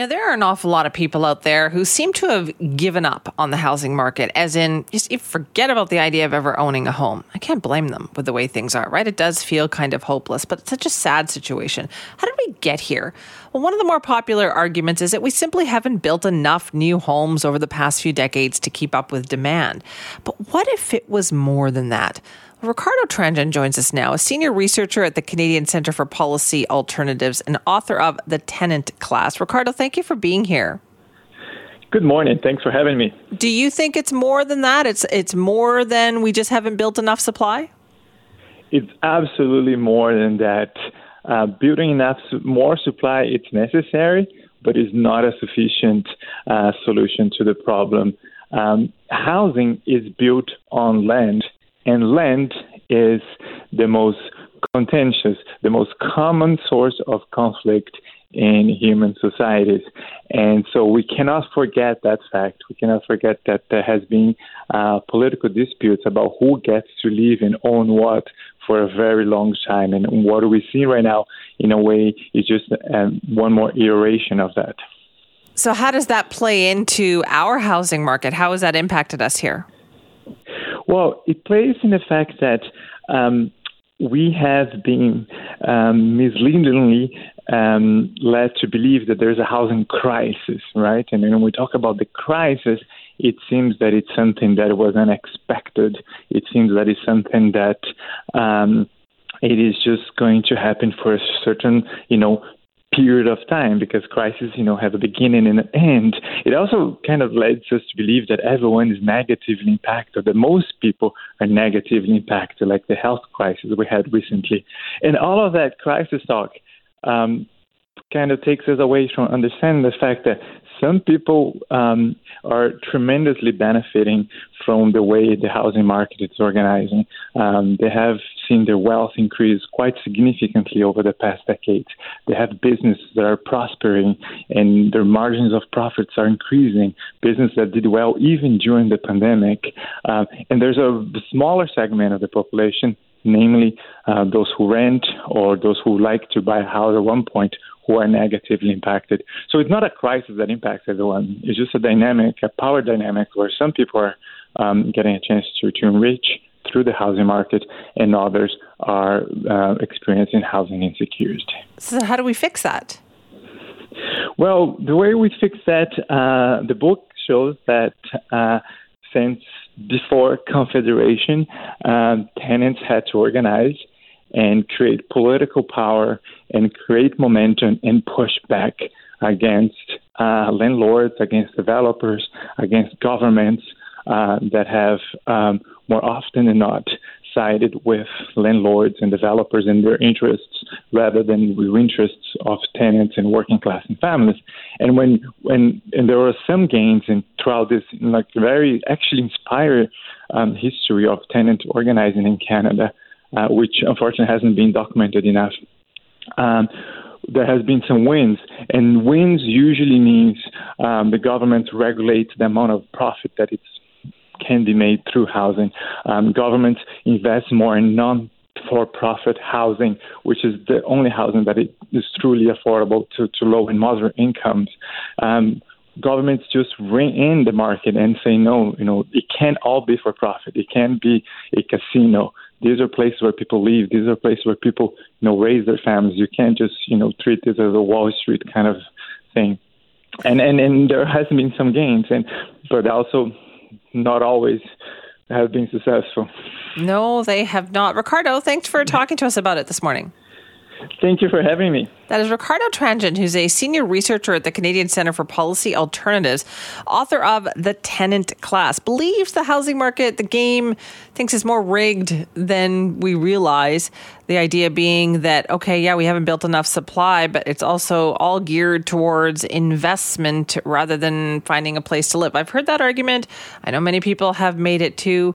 Now, there are an awful lot of people out there who seem to have given up on the housing market, as in, just forget about the idea of ever owning a home. I can't blame them with the way things are, right? It does feel kind of hopeless, but it's such a sad situation. How did we get here? Well, one of the more popular arguments is that we simply haven't built enough new homes over the past few decades to keep up with demand. But what if it was more than that? Ricardo Tranjan joins us now, a senior researcher at the Canadian Centre for Policy Alternatives and author of The Tenant Class. Ricardo, thank you for being here. Good morning. Thanks for having me. Do you think it's more than that? It's it's more than we just haven't built enough supply? It's absolutely more than that. Uh, building enough more supply it's necessary, but it's not a sufficient uh, solution to the problem. Um, housing is built on land and land is the most contentious, the most common source of conflict in human societies. And so we cannot forget that fact. We cannot forget that there has been uh, political disputes about who gets to live and own what for a very long time. And what we see right now, in a way, is just um, one more iteration of that. So, how does that play into our housing market? How has that impacted us here? Well, it plays in the fact that um, we have been um, misleadingly um, led to believe that there's a housing crisis, right? And when we talk about the crisis, it seems that it's something that was unexpected. It seems that it's something that um, it is just going to happen for a certain, you know, period of time because crises, you know, have a beginning and an end. It also kind of leads us to believe that everyone is negatively impacted, that most people are negatively impacted, like the health crisis we had recently. And all of that crisis talk um, kind of takes us away from understanding the fact that some people um, are tremendously benefiting from the way the housing market is organizing. Um, they have seen their wealth increase quite significantly over the past decades. They have businesses that are prospering and their margins of profits are increasing. Business that did well even during the pandemic. Uh, and there's a smaller segment of the population namely uh, those who rent or those who like to buy a house at one point who are negatively impacted. So it's not a crisis that impacts everyone. It's just a dynamic, a power dynamic where some people are um, getting a chance to, to enrich through the housing market and others are uh, experiencing housing insecurity. So how do we fix that? Well, the way we fix that, uh, the book shows that uh, since before Confederation, uh, tenants had to organize and create political power and create momentum and push back against uh, landlords, against developers, against governments uh, that have um, more often than not sided with landlords and developers and their interests rather than the interests of tenants and working class and families. And when when and there were some gains in throughout this like very actually inspired um, history of tenant organizing in Canada uh, which unfortunately hasn't been documented enough. Um, there has been some wins, and wins usually means um, the government regulates the amount of profit that it can be made through housing. Um, governments invest more in non for profit housing, which is the only housing that is truly affordable to, to low and moderate incomes. Um, governments just rein in the market and say no, you know, it can't all be for profit. It can't be a casino. These are places where people live. These are places where people, you know, raise their families. You can't just, you know, treat this as a Wall Street kind of thing. And and and there has been some gains, and but also not always have been successful. No, they have not. Ricardo, thanks for talking to us about it this morning. Thank you for having me. That is Ricardo Tranjan, who's a senior researcher at the Canadian Centre for Policy Alternatives, author of The Tenant Class, believes the housing market, the game, thinks is more rigged than we realize. The idea being that, okay, yeah, we haven't built enough supply, but it's also all geared towards investment rather than finding a place to live. I've heard that argument. I know many people have made it too.